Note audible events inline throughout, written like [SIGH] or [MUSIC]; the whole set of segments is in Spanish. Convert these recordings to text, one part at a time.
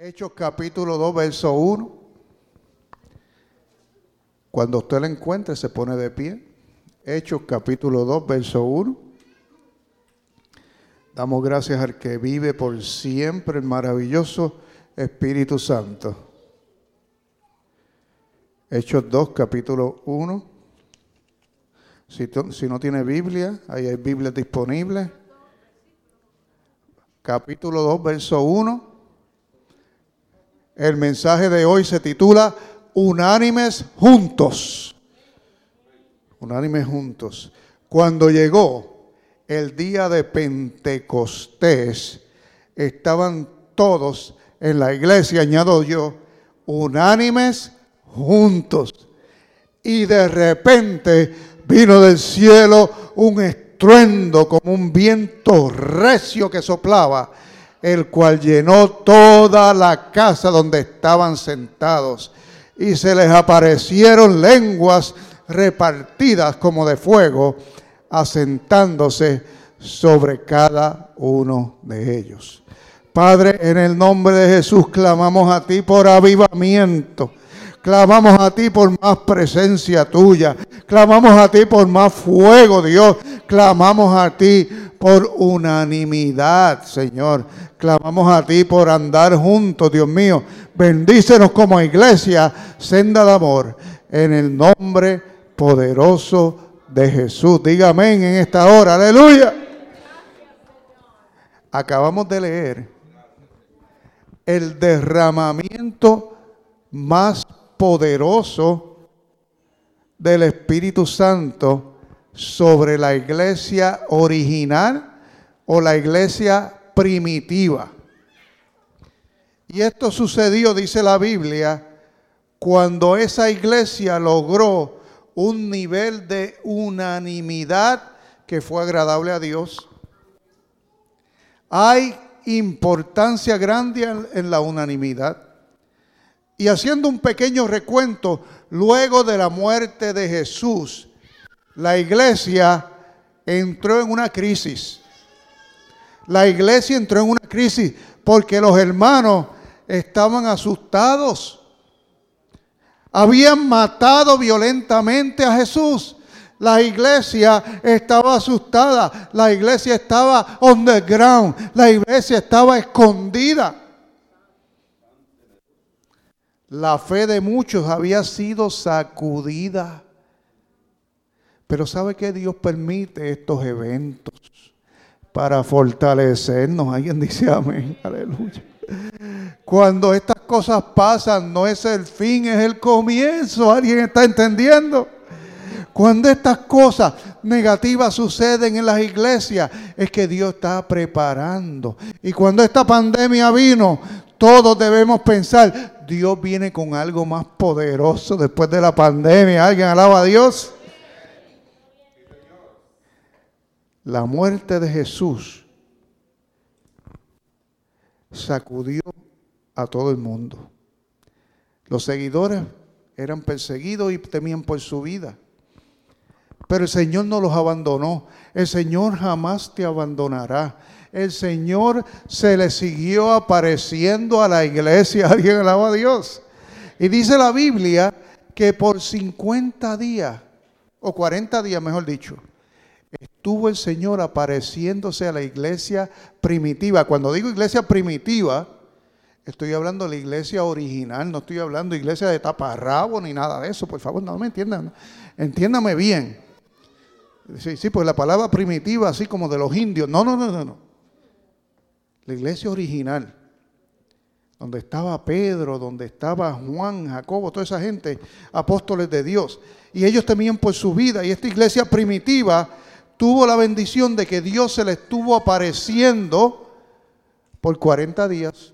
Hechos capítulo 2, verso 1. Cuando usted lo encuentre, se pone de pie. Hechos capítulo 2, verso 1. Damos gracias al que vive por siempre el maravilloso Espíritu Santo. Hechos 2, capítulo 1. Si, si no tiene Biblia, ahí hay Biblia disponible. Capítulo 2, verso 1. El mensaje de hoy se titula Unánimes juntos. Unánimes juntos. Cuando llegó el día de Pentecostés, estaban todos en la iglesia, añado yo, unánimes juntos. Y de repente vino del cielo un estruendo como un viento recio que soplaba el cual llenó toda la casa donde estaban sentados. Y se les aparecieron lenguas repartidas como de fuego, asentándose sobre cada uno de ellos. Padre, en el nombre de Jesús clamamos a ti por avivamiento. Clamamos a ti por más presencia tuya. Clamamos a ti por más fuego, Dios. Clamamos a ti por unanimidad, Señor. Clamamos a ti por andar juntos, Dios mío. Bendícenos como iglesia, senda de amor, en el nombre poderoso de Jesús. Diga amén en esta hora. Aleluya. Acabamos de leer el derramamiento más poderoso del Espíritu Santo sobre la iglesia original o la iglesia primitiva. Y esto sucedió, dice la Biblia, cuando esa iglesia logró un nivel de unanimidad que fue agradable a Dios. Hay importancia grande en la unanimidad. Y haciendo un pequeño recuento, luego de la muerte de Jesús, la iglesia entró en una crisis. La iglesia entró en una crisis porque los hermanos estaban asustados. Habían matado violentamente a Jesús. La iglesia estaba asustada. La iglesia estaba on the ground. La iglesia estaba escondida. La fe de muchos había sido sacudida. Pero ¿sabe que Dios permite estos eventos para fortalecernos? Alguien dice amén, [LAUGHS] aleluya. Cuando estas cosas pasan, no es el fin, es el comienzo. ¿Alguien está entendiendo? Cuando estas cosas negativas suceden en las iglesias, es que Dios está preparando. Y cuando esta pandemia vino, todos debemos pensar, Dios viene con algo más poderoso después de la pandemia. ¿Alguien alaba a Dios? La muerte de Jesús sacudió a todo el mundo. Los seguidores eran perseguidos y temían por su vida. Pero el Señor no los abandonó. El Señor jamás te abandonará el Señor se le siguió apareciendo a la iglesia. [LAUGHS] Alguien alaba a Dios. Y dice la Biblia que por 50 días, o 40 días mejor dicho, estuvo el Señor apareciéndose a la iglesia primitiva. Cuando digo iglesia primitiva, estoy hablando de la iglesia original, no estoy hablando de iglesia de taparrabo ni nada de eso. Por favor, no me entiendan. Entiéndame bien. Sí, sí, pues la palabra primitiva, así como de los indios. No, no, no, no, no la iglesia original, donde estaba Pedro, donde estaba Juan, Jacobo, toda esa gente, apóstoles de Dios. Y ellos temían por su vida. Y esta iglesia primitiva tuvo la bendición de que Dios se le estuvo apareciendo por 40 días.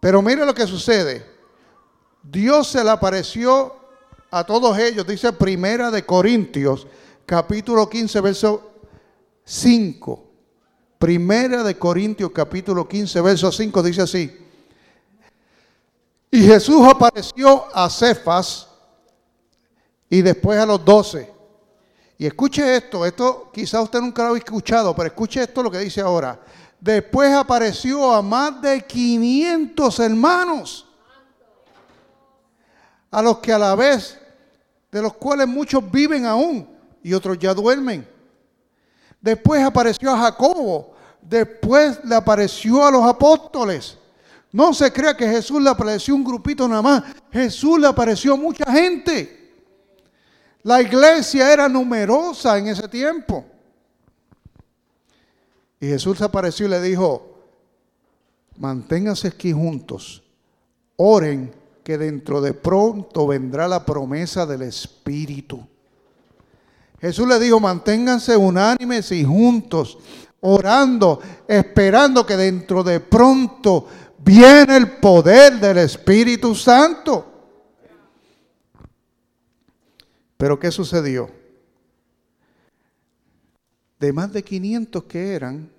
Pero mire lo que sucede. Dios se le apareció a todos ellos, dice Primera de Corintios, capítulo 15, verso 5. Primera de Corintios capítulo 15, verso 5 dice así. Y Jesús apareció a Cefas y después a los doce. Y escuche esto, esto quizás usted nunca lo ha escuchado, pero escuche esto lo que dice ahora. Después apareció a más de 500 hermanos, a los que a la vez, de los cuales muchos viven aún y otros ya duermen. Después apareció a Jacobo, después le apareció a los apóstoles. No se crea que Jesús le apareció un grupito nada más, Jesús le apareció a mucha gente. La iglesia era numerosa en ese tiempo. Y Jesús apareció y le dijo, manténganse aquí juntos, oren que dentro de pronto vendrá la promesa del Espíritu. Jesús le dijo, manténganse unánimes y juntos, orando, esperando que dentro de pronto viene el poder del Espíritu Santo. Pero ¿qué sucedió? De más de 500 que eran,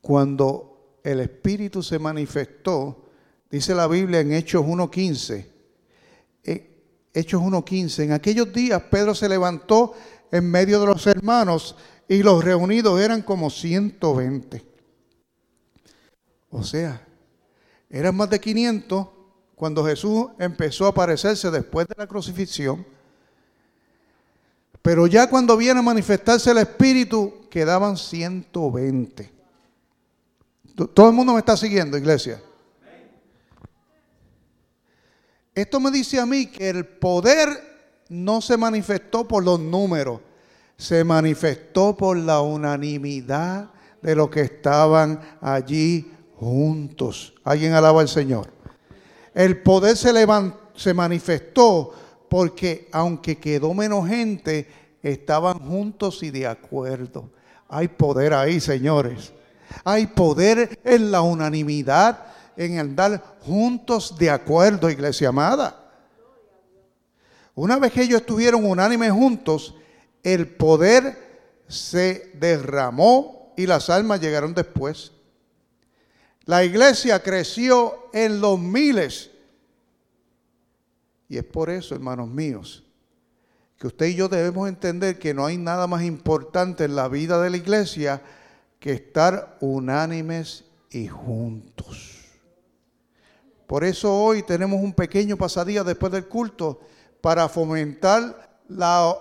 cuando el Espíritu se manifestó, dice la Biblia en Hechos 1.15, eh, Hechos 1.15, en aquellos días Pedro se levantó en medio de los hermanos y los reunidos eran como 120. O sea, eran más de 500 cuando Jesús empezó a aparecerse después de la crucifixión. Pero ya cuando viene a manifestarse el Espíritu, quedaban 120. Todo el mundo me está siguiendo, iglesia. Esto me dice a mí que el poder no se manifestó por los números, se manifestó por la unanimidad de los que estaban allí juntos. ¿Alguien alaba al Señor? El poder se, se manifestó porque aunque quedó menos gente, estaban juntos y de acuerdo. Hay poder ahí, señores. Hay poder en la unanimidad, en andar juntos de acuerdo, iglesia amada. Una vez que ellos estuvieron unánimes juntos, el poder se derramó y las almas llegaron después. La iglesia creció en los miles. Y es por eso, hermanos míos, que usted y yo debemos entender que no hay nada más importante en la vida de la iglesia que estar unánimes y juntos. Por eso hoy tenemos un pequeño pasadía después del culto para fomentar la,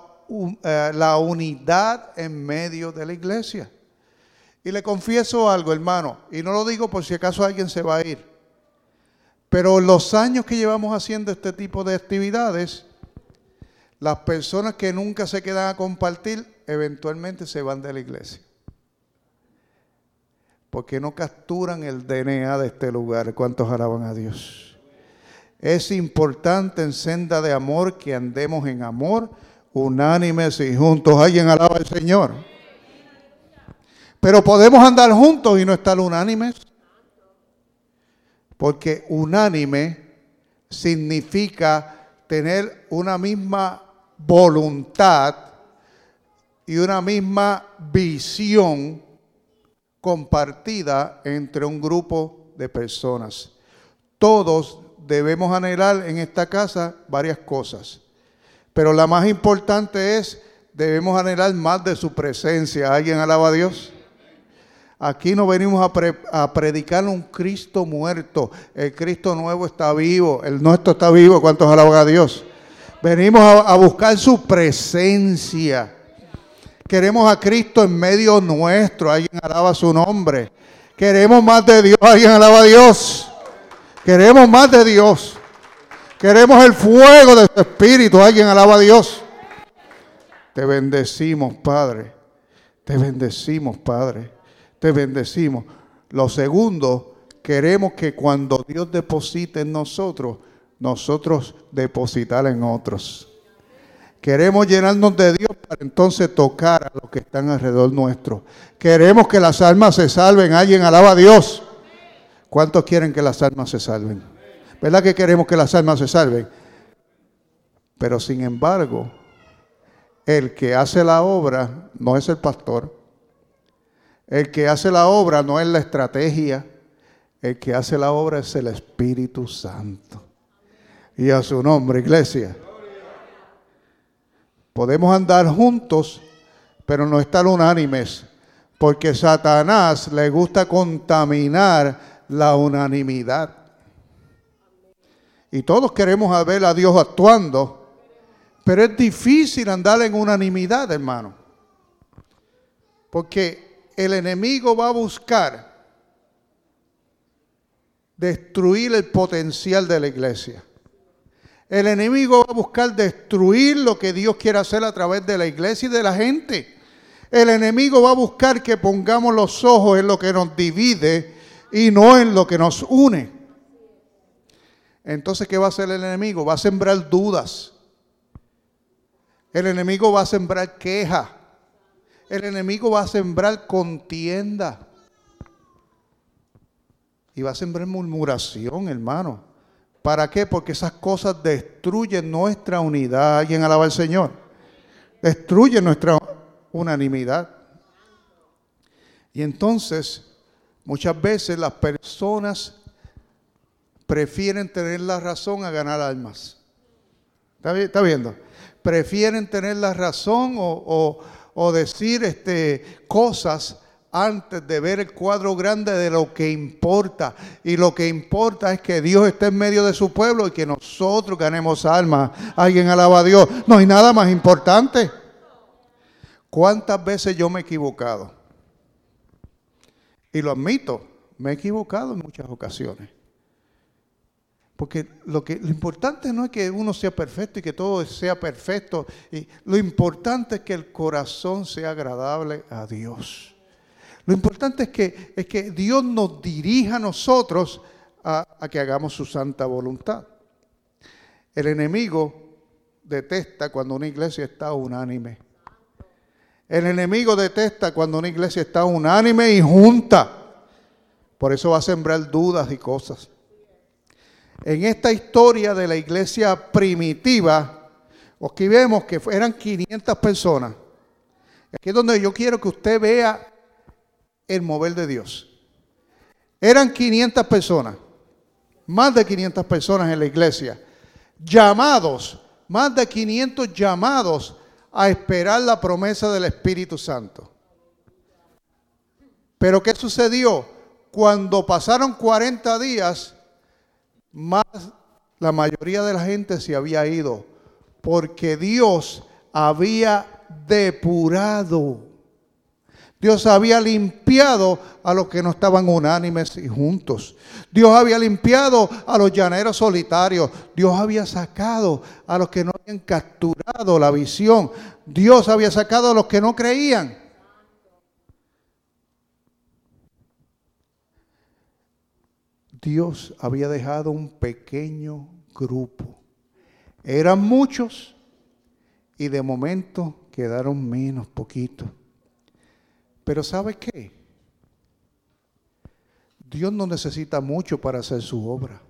eh, la unidad en medio de la iglesia. Y le confieso algo, hermano, y no lo digo por si acaso alguien se va a ir, pero los años que llevamos haciendo este tipo de actividades, las personas que nunca se quedan a compartir, eventualmente se van de la iglesia porque no capturan el DNA de este lugar. ¿Cuántos alaban a Dios? Es importante en senda de amor que andemos en amor, unánimes y juntos. Alguien alaba al Señor. Pero podemos andar juntos y no estar unánimes. Porque unánime significa tener una misma voluntad y una misma visión compartida entre un grupo de personas. Todos debemos anhelar en esta casa varias cosas, pero la más importante es, debemos anhelar más de su presencia. ¿Alguien alaba a Dios? Aquí no venimos a, predicar un Cristo muerto. El Cristo nuevo está vivo. El nuestro está vivo. ¿Cuántos alaban a Dios? Venimos a buscar su presencia. Queremos a Cristo en medio nuestro. Alguien alaba su nombre. Queremos más de Dios. Alguien alaba a Dios. Queremos más de Dios. Queremos el fuego de su Espíritu. Alguien alaba a Dios. Te bendecimos, Padre. Te bendecimos, Padre. Te bendecimos. Lo segundo, queremos que cuando Dios deposite en nosotros, nosotros depositar en otros. Queremos llenarnos de Dios para entonces tocar a los que están alrededor nuestro. Queremos que las almas se salven. Alguien alaba a Dios. ¿Cuántos quieren que las almas se salven? ¿Verdad que queremos que las almas se salven? Pero sin embargo, el que hace la obra no es el pastor. El que hace la obra no es la estrategia. El que hace la obra es el Espíritu Santo. Y a su nombre, iglesia. Podemos andar juntos, pero no estar unánimes. Porque Satanás le gusta contaminar la unanimidad. Y todos queremos ver a Dios actuando, pero es difícil andar en unanimidad, hermano. Porque el enemigo va a buscar destruir el potencial de la iglesia. El enemigo va a buscar destruir lo que Dios quiere hacer a través de la iglesia y de la gente. El enemigo va a buscar que pongamos los ojos en lo que nos divide y no en lo que nos une. Entonces, ¿qué va a hacer el enemigo? Va a sembrar dudas. El enemigo va a sembrar queja. El enemigo va a sembrar contienda. Y va a sembrar murmuración, hermano. ¿Para qué? Porque esas cosas destruyen nuestra unidad. ¿Alguien alaba al Señor? Destruyen nuestra unanimidad. Y entonces, muchas veces las personas prefieren tener la razón a ganar almas. ¿Está, viendo? Prefieren tener la razón o, o decir este, cosas antes de ver el cuadro grande de lo que importa. Y lo que importa es que Dios esté en medio de su pueblo y que nosotros ganemos almas. Alguien alaba a Dios. No hay nada más importante. ¿Cuántas veces yo me he equivocado? Y lo admito, me he equivocado en muchas ocasiones. Porque lo, que, lo importante no es que uno sea perfecto y que todo sea perfecto. Y lo importante es que el corazón sea agradable a Dios. Lo importante es que, es que Dios nos dirija a nosotros a, a que hagamos su santa voluntad. El enemigo detesta cuando una iglesia está unánime. El enemigo detesta cuando una iglesia está unánime y junta. Por eso va a sembrar dudas y cosas. En esta historia de la iglesia primitiva, aquí vemos que eran 500 personas. Aquí es donde yo quiero que usted vea el mover de Dios. Eran 500 personas, más de 500 personas en la iglesia, llamados, más de 500 llamados a esperar la promesa del Espíritu Santo. Pero ¿qué sucedió? Cuando pasaron 40 días, más la mayoría de la gente se había ido, porque Dios había depurado Dios había limpiado a los que no estaban unánimes y juntos. Dios había limpiado a los llaneros solitarios. Dios había sacado a los que no habían capturado la visión. Dios había sacado a los que no creían. Dios había dejado un pequeño grupo. Eran muchos y de momento quedaron menos, poquitos. Pero ¿sabe qué? Dios no necesita mucho para hacer su obra.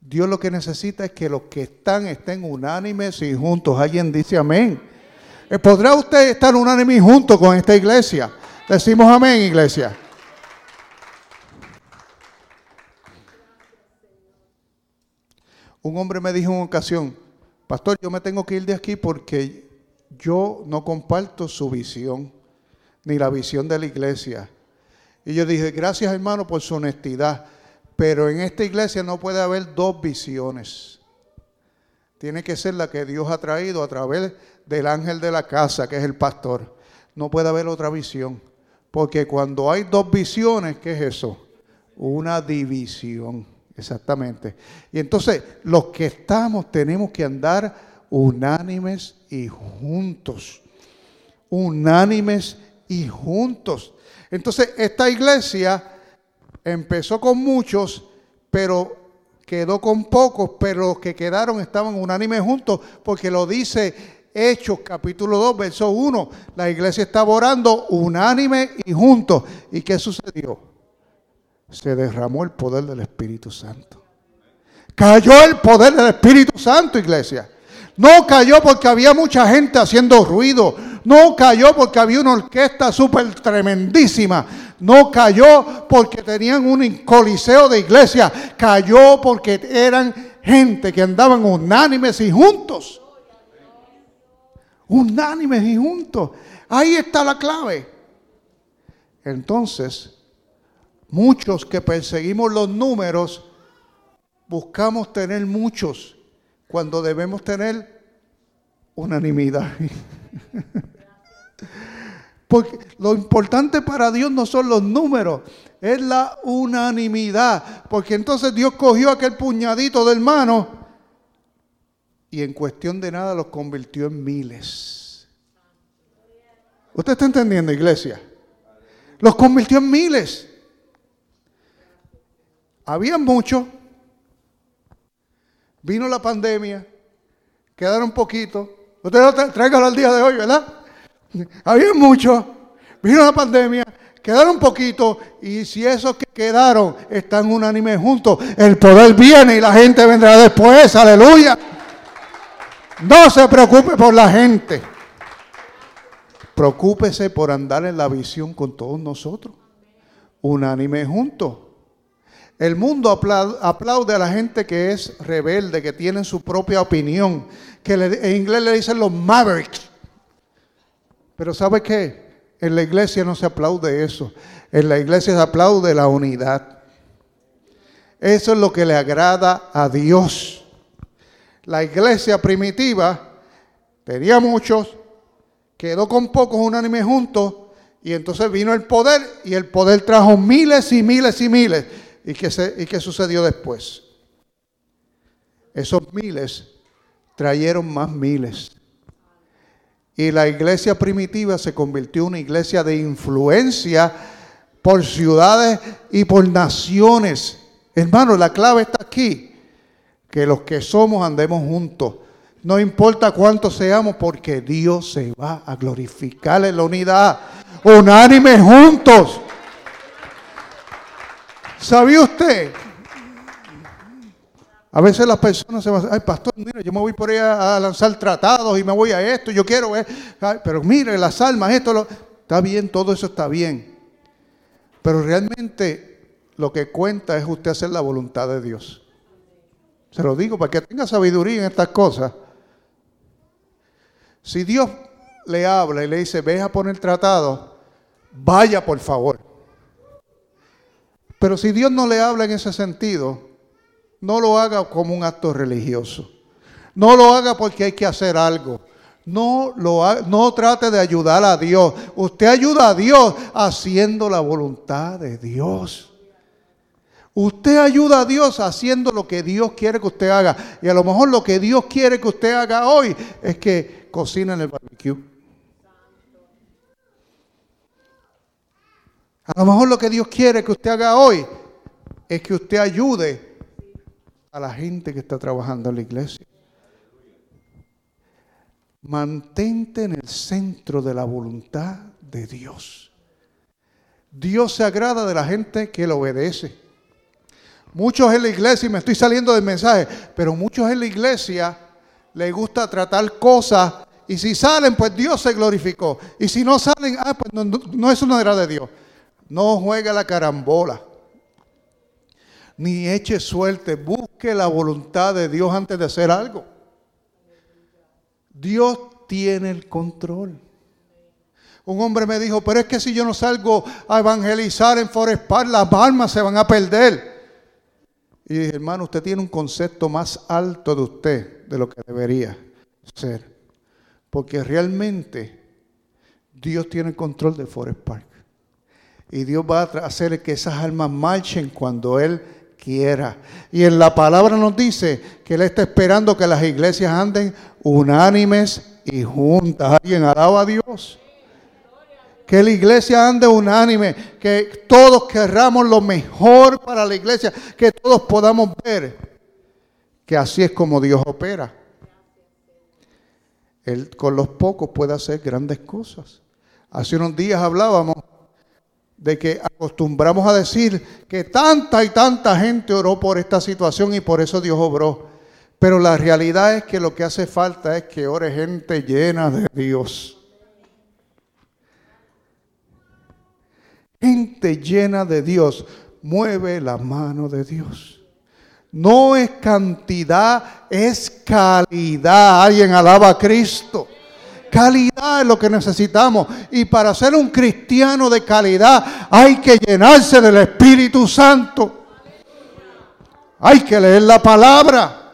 Dios lo que necesita es que los que están estén unánimes y juntos. Alguien dice amén. Eh, ¿Podrá usted estar unánime y junto con esta iglesia? Decimos amén, iglesia. Un hombre me dijo en una ocasión, pastor, yo me tengo que ir de aquí porque yo no comparto su visión ni la visión de la iglesia. Y yo dije, gracias hermano por su honestidad, pero en esta iglesia no puede haber dos visiones. Tiene que ser la que Dios ha traído a través del ángel de la casa, que es el pastor. No puede haber otra visión. Porque cuando hay dos visiones, ¿qué es eso? Una división, exactamente. Y entonces los que estamos tenemos que andar unánimes y juntos. Unánimes y juntos. Entonces, esta iglesia empezó con muchos, pero quedó con pocos, pero los que quedaron estaban unánimes juntos, porque lo dice Hechos capítulo 2, verso 1. La iglesia estaba orando unánime y juntos. ¿Y qué sucedió? Se derramó el poder del Espíritu Santo. Cayó el poder del Espíritu Santo, iglesia. No cayó porque había mucha gente haciendo ruido. No cayó porque había una orquesta súper tremendísima. No cayó porque tenían un coliseo de iglesia. Cayó porque eran gente que andaban unánimes y juntos. Unánimes y juntos. Ahí está la clave. Entonces, muchos que perseguimos los números, buscamos tener muchos cuando debemos tener unanimidad. [LAUGHS] Porque lo importante para Dios no son los números, es la unanimidad. Porque entonces Dios cogió aquel puñadito de hermanos y en cuestión de nada los convirtió en miles. ¿Usted está entendiendo, iglesia? Los convirtió en miles. Había muchos. Vino la pandemia. Quedaron poquitos. Usted lo tráigalo al día de hoy, ¿verdad? Había muchos. Vino la pandemia. Quedaron poquitos. Y si esos que quedaron están unánimes juntos, el poder viene y la gente vendrá después. Aleluya. No se preocupe por la gente. Preocúpese por andar en la visión con todos nosotros. Unánime juntos. El mundo aplaude a la gente que es rebelde, que tiene su propia opinión, que en inglés le dicen los mavericks. Pero ¿sabe qué? En la iglesia no se aplaude eso. En la iglesia se aplaude la unidad. Eso es lo que le agrada a Dios. La iglesia primitiva tenía muchos, quedó con pocos unánimes juntos y entonces vino el poder y el poder trajo miles y miles y miles. ¿Y qué, se, ¿Y qué sucedió después? Esos miles trajeron más miles. Y la iglesia primitiva se convirtió en una iglesia de influencia por ciudades y por naciones. Hermano, la clave está aquí. Que los que somos andemos juntos. No importa cuántos seamos, porque Dios se va a glorificar en la unidad. Unánime juntos. ¿Sabía usted? A veces las personas se van, ay pastor, mire, yo me voy por ahí a, lanzar tratados y me voy a esto, yo quiero ver, pero mire, las almas, esto, lo, está bien, todo eso está bien. Pero realmente lo que cuenta es usted hacer la voluntad de Dios. Se lo digo para que tenga sabiduría en estas cosas. Si Dios le habla y le dice, ve a poner tratado, vaya por favor. Pero si Dios no le habla en ese sentido, no lo haga como un acto religioso. No lo haga porque hay que hacer algo. No, lo no trate de ayudar a Dios. Usted ayuda a Dios haciendo la voluntad de Dios. Usted ayuda a Dios haciendo lo que Dios quiere que usted haga. Y a lo mejor lo que Dios quiere que usted haga hoy es que cocine en el barbecue. A lo mejor lo que Dios quiere que usted haga hoy es que usted ayude a la gente que está trabajando en la iglesia. Mantente en el centro de la voluntad de Dios. Dios se agrada de la gente que le obedece. Muchos en la iglesia, y me estoy saliendo del mensaje, pero muchos en la iglesia les gusta tratar cosas y si salen, pues Dios se glorificó. Y si no salen, ah, pues no, no eso no era de Dios. No juegue la carambola. Ni eche suerte. Busque la voluntad de Dios antes de hacer algo. Dios tiene el control. Un hombre me dijo, pero es que si yo no salgo a evangelizar en Forest Park, las almas se van a perder. Y dije, hermano, usted tiene un concepto más alto de usted de lo que debería ser. Porque realmente Dios tiene el control de Forest Park. Y Dios va a hacer que esas almas marchen cuando Él quiera. Y en la palabra nos dice que Él está esperando que las iglesias anden unánimes y juntas. Alguien alaba a Dios. Que la iglesia ande unánime, que todos querramos lo mejor para la iglesia, que todos podamos ver que así es como Dios opera. Él con los pocos puede hacer grandes cosas. Hace unos días hablábamos de que acostumbramos a decir que tanta y tanta gente oró por esta situación y por eso Dios obró. Pero la realidad es que lo que hace falta es que ore gente llena de Dios. Gente llena de Dios mueve la mano de Dios. No es cantidad, es calidad. Alguien alaba a Cristo. Calidad es lo que necesitamos. Y para ser un cristiano de calidad hay que llenarse del Espíritu Santo. Hay que leer la palabra.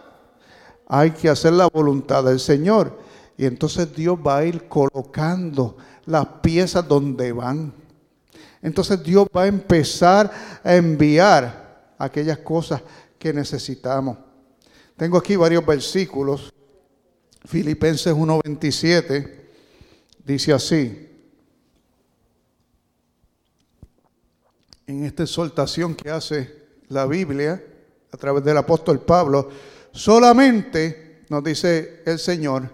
Hay que hacer la voluntad del Señor. Y entonces Dios va a ir colocando las piezas donde van. Entonces Dios va a empezar a enviar aquellas cosas que necesitamos. Tengo aquí varios versículos. Filipenses 1:27 dice así. En esta exhortación que hace la Biblia a través del apóstol Pablo, solamente nos dice el Señor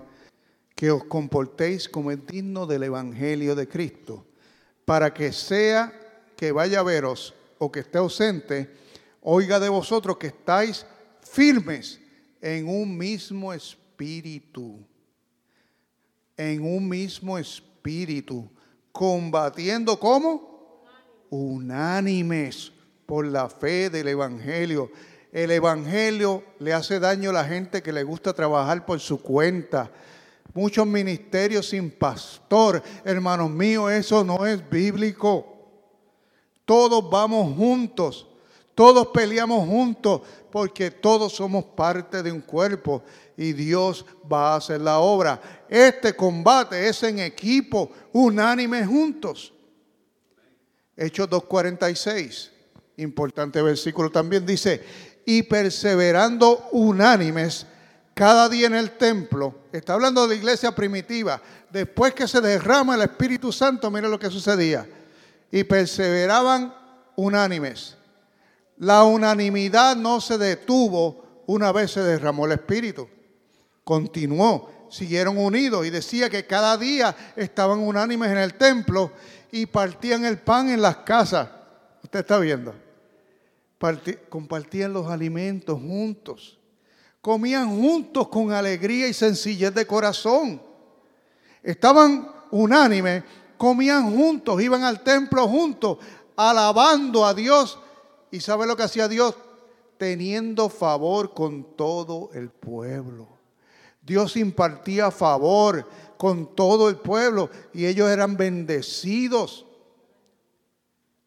que os comportéis como es digno del evangelio de Cristo, para que sea que vaya a veros o que esté ausente, oiga de vosotros que estáis firmes en un mismo espíritu, en un mismo espíritu, combatiendo como unánimes por la fe del Evangelio. El Evangelio le hace daño a la gente que le gusta trabajar por su cuenta. Muchos ministerios sin pastor. Hermanos míos, eso no es bíblico. Todos vamos juntos. Todos peleamos juntos porque todos somos parte de un cuerpo y Dios va a hacer la obra. Este combate es en equipo, unánime juntos. Hechos 2.46, importante versículo también dice, y perseverando unánimes cada día en el templo, está hablando de la iglesia primitiva, después que se derrama el Espíritu Santo, mire lo que sucedía, y perseveraban unánimes la unanimidad no se detuvo una vez se derramó el Espíritu. Continuó, siguieron unidos y decía que cada día estaban unánimes en el templo y partían el pan en las casas. Usted está viendo. compartían los alimentos juntos. Comían juntos con alegría y sencillez de corazón. Estaban unánimes, comían juntos, iban al templo juntos, alabando a Dios ¿Y sabe lo que hacía Dios? Teniendo favor con todo el pueblo. Dios impartía favor con todo el pueblo y ellos eran bendecidos.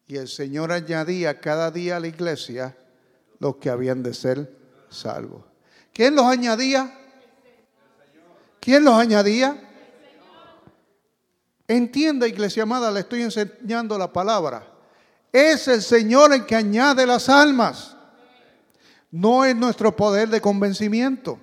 Y el Señor añadía cada día a la iglesia los que habían de ser salvos. ¿Quién los añadía? ¿Quién los añadía? Entienda, iglesia amada, le estoy enseñando la palabra. Es el Señor el que añade las almas. No es nuestro poder de convencimiento.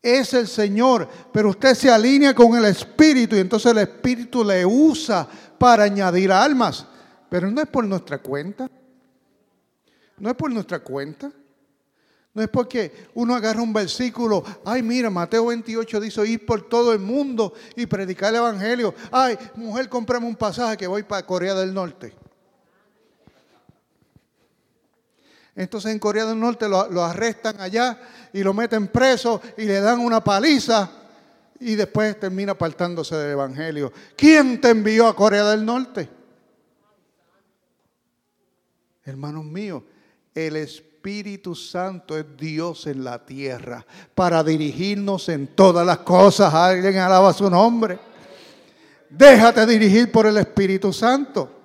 Es el Señor, pero usted se alinea con el Espíritu y entonces el Espíritu le usa para añadir almas. Pero no es por nuestra cuenta. No es por nuestra cuenta. No es porque uno agarra un versículo, ay mira, Mateo 28 dice ir por todo el mundo y predicar el Evangelio. Ay, mujer, cómprame un pasaje que voy para Corea del Norte. Entonces en Corea del Norte lo, arrestan allá y lo meten preso y le dan una paliza y después termina apartándose del Evangelio. ¿Quién te envió a Corea del Norte? Hermanos míos, el Espíritu Santo es Dios en la tierra para dirigirnos en todas las cosas. Alguien alaba su nombre. Déjate dirigir por el Espíritu Santo.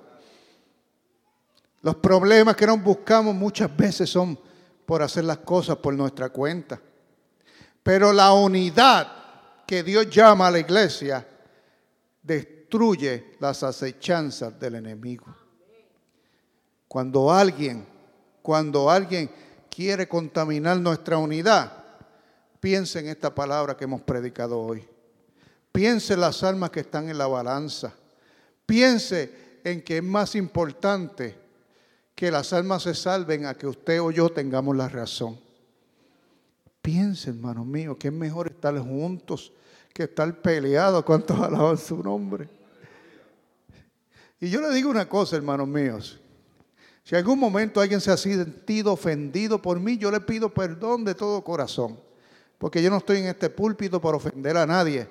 Los problemas que nos buscamos muchas veces son por hacer las cosas por nuestra cuenta. Pero la unidad que Dios llama a la iglesia destruye las acechanzas del enemigo. Cuando alguien, cuando alguien quiere contaminar nuestra unidad, piense en esta palabra que hemos predicado hoy. Piense en las almas que están en la balanza. Piense en que es más importante que las almas se salven a que usted o yo tengamos la razón. Piense, hermano mío, que es mejor estar juntos que estar peleados. ¿Cuántos alaban su nombre? Y yo le digo una cosa, hermanos míos. Si algún momento alguien se ha sentido ofendido por mí, yo le pido perdón de todo corazón. Porque yo no estoy en este púlpito para ofender a nadie.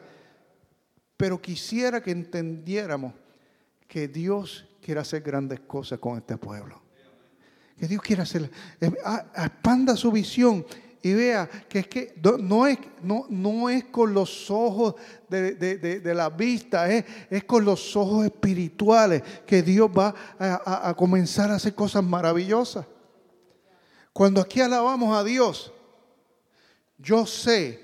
Pero quisiera que entendiéramos que Dios quiere hacer grandes cosas con este pueblo que Dios quiere hacer. Eh, expanda su visión y vea que es que no es, no, no es con los ojos de, la vista, es, es, con los ojos espirituales que Dios va a comenzar a hacer cosas maravillosas. Cuando aquí alabamos a Dios, yo sé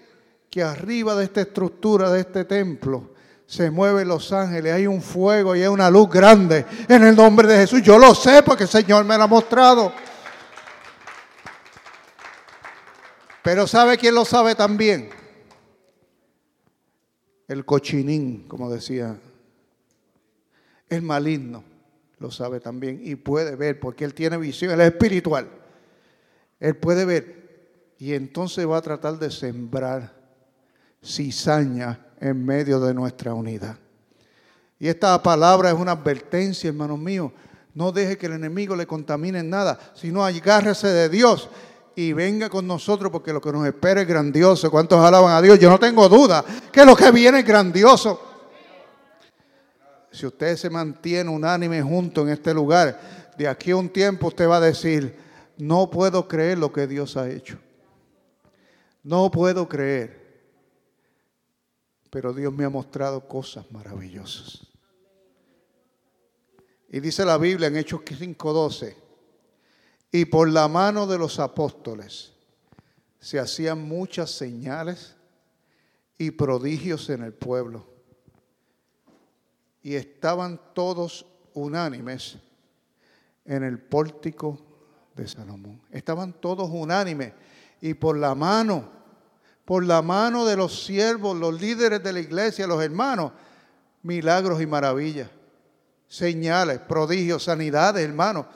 que arriba de esta estructura, de este templo, se mueven los ángeles, hay un fuego y hay una luz grande en el nombre de Jesús. Yo lo sé porque el Señor me lo ha mostrado. Pero ¿sabe quién lo sabe también? El cochinín, como decía. El maligno lo sabe también y puede ver porque él tiene visión, él es espiritual. Él puede ver y entonces va a tratar de sembrar cizaña en medio de nuestra unidad. Y esta palabra es una advertencia, hermanos míos. No deje que el enemigo le contamine nada, sino agárrese de Dios y venga con nosotros porque lo que nos espera es grandioso. ¿Cuántos alaban a Dios? Yo no tengo duda que lo que viene es grandioso. Si usted se mantiene unánime junto en este lugar, de aquí a un tiempo usted va a decir, no puedo creer lo que Dios ha hecho. No puedo creer. Pero Dios me ha mostrado cosas maravillosas. Y dice la Biblia en Hechos 5:12 y por la mano de los apóstoles se hacían muchas señales y prodigios en el pueblo. Y estaban todos unánimes en el pórtico de Salomón. Estaban todos unánimes y por la mano, por la mano de los siervos, los líderes de la iglesia, los hermanos, milagros y maravillas, señales, prodigios, sanidades, hermanos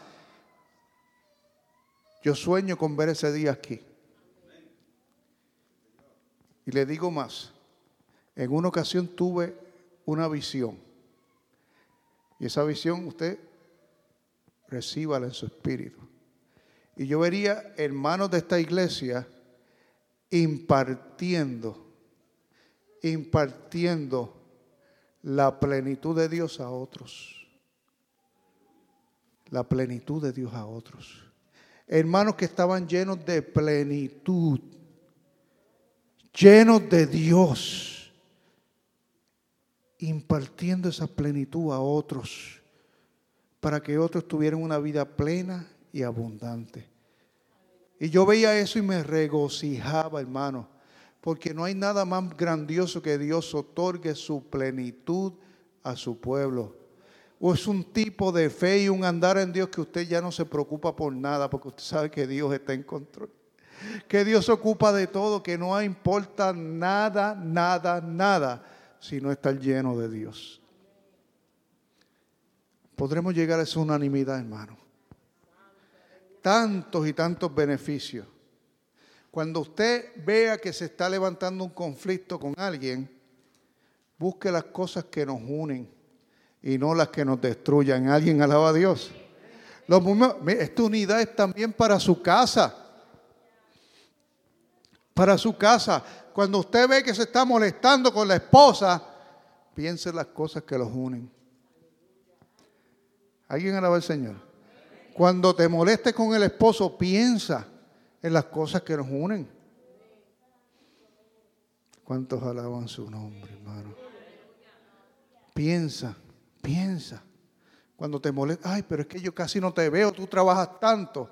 yo sueño con ver ese día aquí. Y le digo más, en una ocasión tuve una visión. Y esa visión usted recíbala en su espíritu. Y yo vería hermanos de esta iglesia impartiendo, impartiendo la plenitud de Dios a otros. La plenitud de Dios a otros hermanos que estaban llenos de plenitud, llenos de Dios, impartiendo esa plenitud a otros, para que otros tuvieran una vida plena y abundante. Y yo veía eso y me regocijaba, hermano, porque no hay nada más grandioso que Dios otorgue su plenitud a su pueblo o es un tipo de fe y un andar en Dios que usted ya no se preocupa por nada porque usted sabe que Dios está en control. Que Dios se ocupa de todo, que no importa nada, nada, nada, si no está lleno de Dios. Podremos llegar a esa unanimidad, hermano. Tantos y tantos beneficios. Cuando usted vea que se está levantando un conflicto con alguien, busque las cosas que nos unen y no las que nos destruyan. ¿Alguien alaba a Dios? esta unidad es también para su casa. Para su casa. Cuando usted ve que se está molestando con la esposa, piense en las cosas que los unen. ¿Alguien alaba al Señor? Cuando te molestes con el esposo, piensa en las cosas que nos unen. ¿Cuántos alaban su nombre, hermano? Piensa Piensa. Cuando te molesta, ay, pero es que yo casi no te veo, tú trabajas tanto.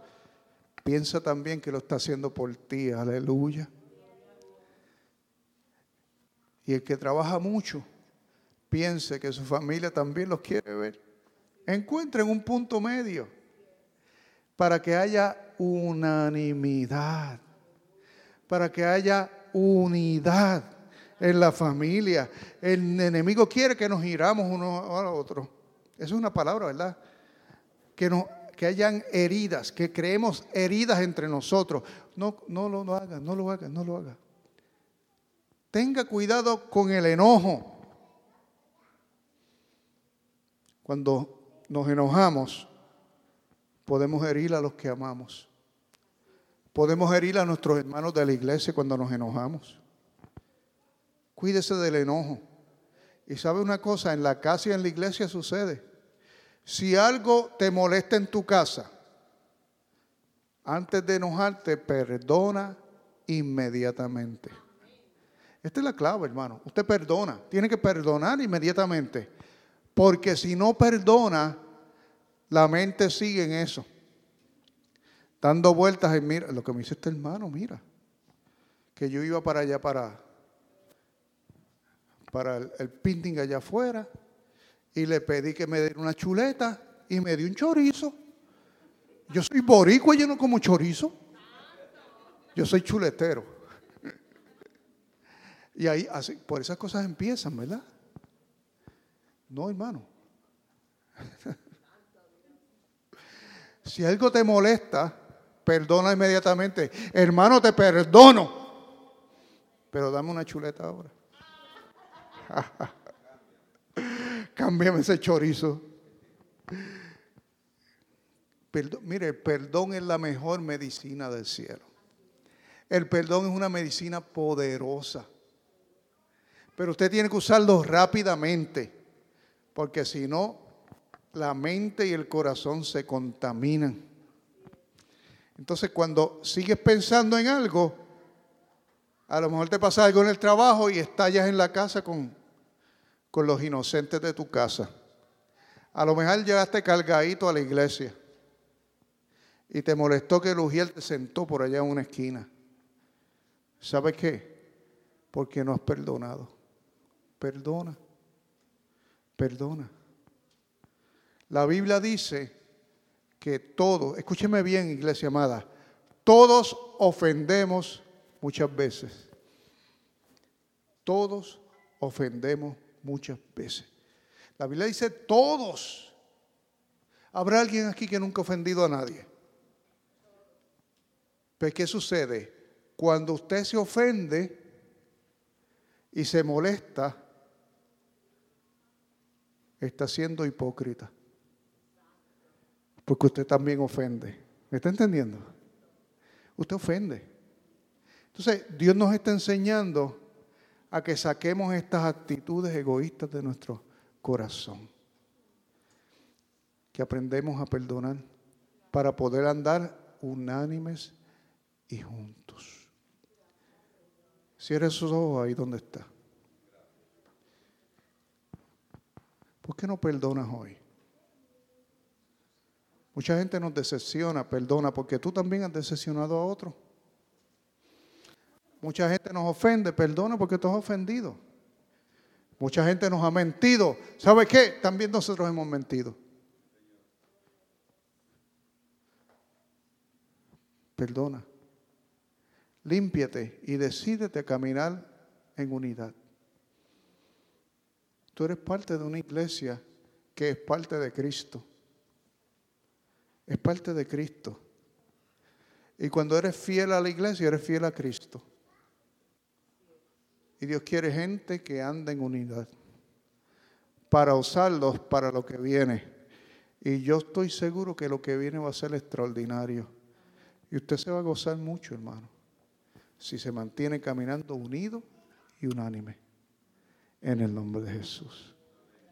Piensa también que lo está haciendo por ti, aleluya. Y el que trabaja mucho, piense que su familia también los quiere ver. Encuentren un punto medio para que haya unanimidad, para que haya unidad en la familia. El enemigo quiere que nos giramos uno a otro. Esa es una palabra, ¿verdad? Que, no, que hayan heridas, que creemos heridas entre nosotros. No, no, lo, no haga, no lo haga, no lo haga. Tenga cuidado con el enojo. Cuando nos enojamos, podemos herir a los que amamos. Podemos herir a nuestros hermanos de la iglesia cuando nos enojamos. Cuídese del enojo. Y sabe una cosa, en la casa y en la iglesia sucede. Si algo te molesta en tu casa, antes de enojarte, perdona inmediatamente. Esta es la clave, hermano. Usted perdona, tiene que perdonar inmediatamente. Porque si no perdona, la mente sigue en eso. Dando vueltas y mira, lo que me dice este hermano, mira. Que yo iba para allá, para, para el, el painting allá afuera. Y le pedí que me diera una chuleta y me dio un chorizo. Yo soy boricua yo no como chorizo. Yo soy chuletero. Y ahí, así, por esas cosas empiezan, ¿verdad? No, hermano. Si algo te molesta, perdona inmediatamente. Hermano, te perdono. Pero dame una chuleta ahora. [LAUGHS] Cámbiame ese chorizo. mire, el perdón es la mejor medicina del cielo. El perdón es una medicina poderosa. Pero usted tiene que usarlo rápidamente, porque si no, la mente y el corazón se contaminan. Entonces, cuando sigues pensando en algo, a lo mejor te pasa algo en el trabajo y estallas en la casa con, con los inocentes de tu casa. A lo mejor llegaste cargadito a la iglesia y te molestó que el Ujiel te sentó por allá en una esquina. ¿Sabes qué? Porque no has perdonado. Perdona. Perdona. La Biblia dice que todos, escúcheme bien, iglesia amada, todos ofendemos muchas veces. Todos ofendemos muchas veces. La Biblia dice todos. ¿Habrá alguien aquí que nunca ha ofendido a nadie? Pero ¿qué sucede? Cuando usted se ofende y se molesta, está siendo hipócrita. Porque usted también ofende. ¿Me está entendiendo? Usted ofende. Entonces, Dios nos está enseñando a que saquemos estas actitudes egoístas de nuestro corazón. Que aprendemos a perdonar para poder andar unánimes y juntos. Cierre esos ojos ahí donde está. ¿Por qué no perdonas hoy? Mucha gente nos decepciona, perdona, porque tú también has decepcionado a otro. Mucha gente nos ofende, perdona porque tú has ofendido. Mucha gente nos ha mentido. ¿Sabe qué? También nosotros hemos mentido. Perdona. Límpiate y decídete a caminar en unidad. Tú eres parte de una iglesia que es parte de Cristo. Es parte de Cristo. Y cuando eres fiel a la iglesia, eres fiel a Cristo. Y Dios quiere gente que anda en unidad para usarlos para lo que viene. Y yo estoy seguro que lo que viene va a ser extraordinario. Y usted se va a gozar mucho, hermano, si se mantiene caminando unido y unánime. En el nombre de Jesús.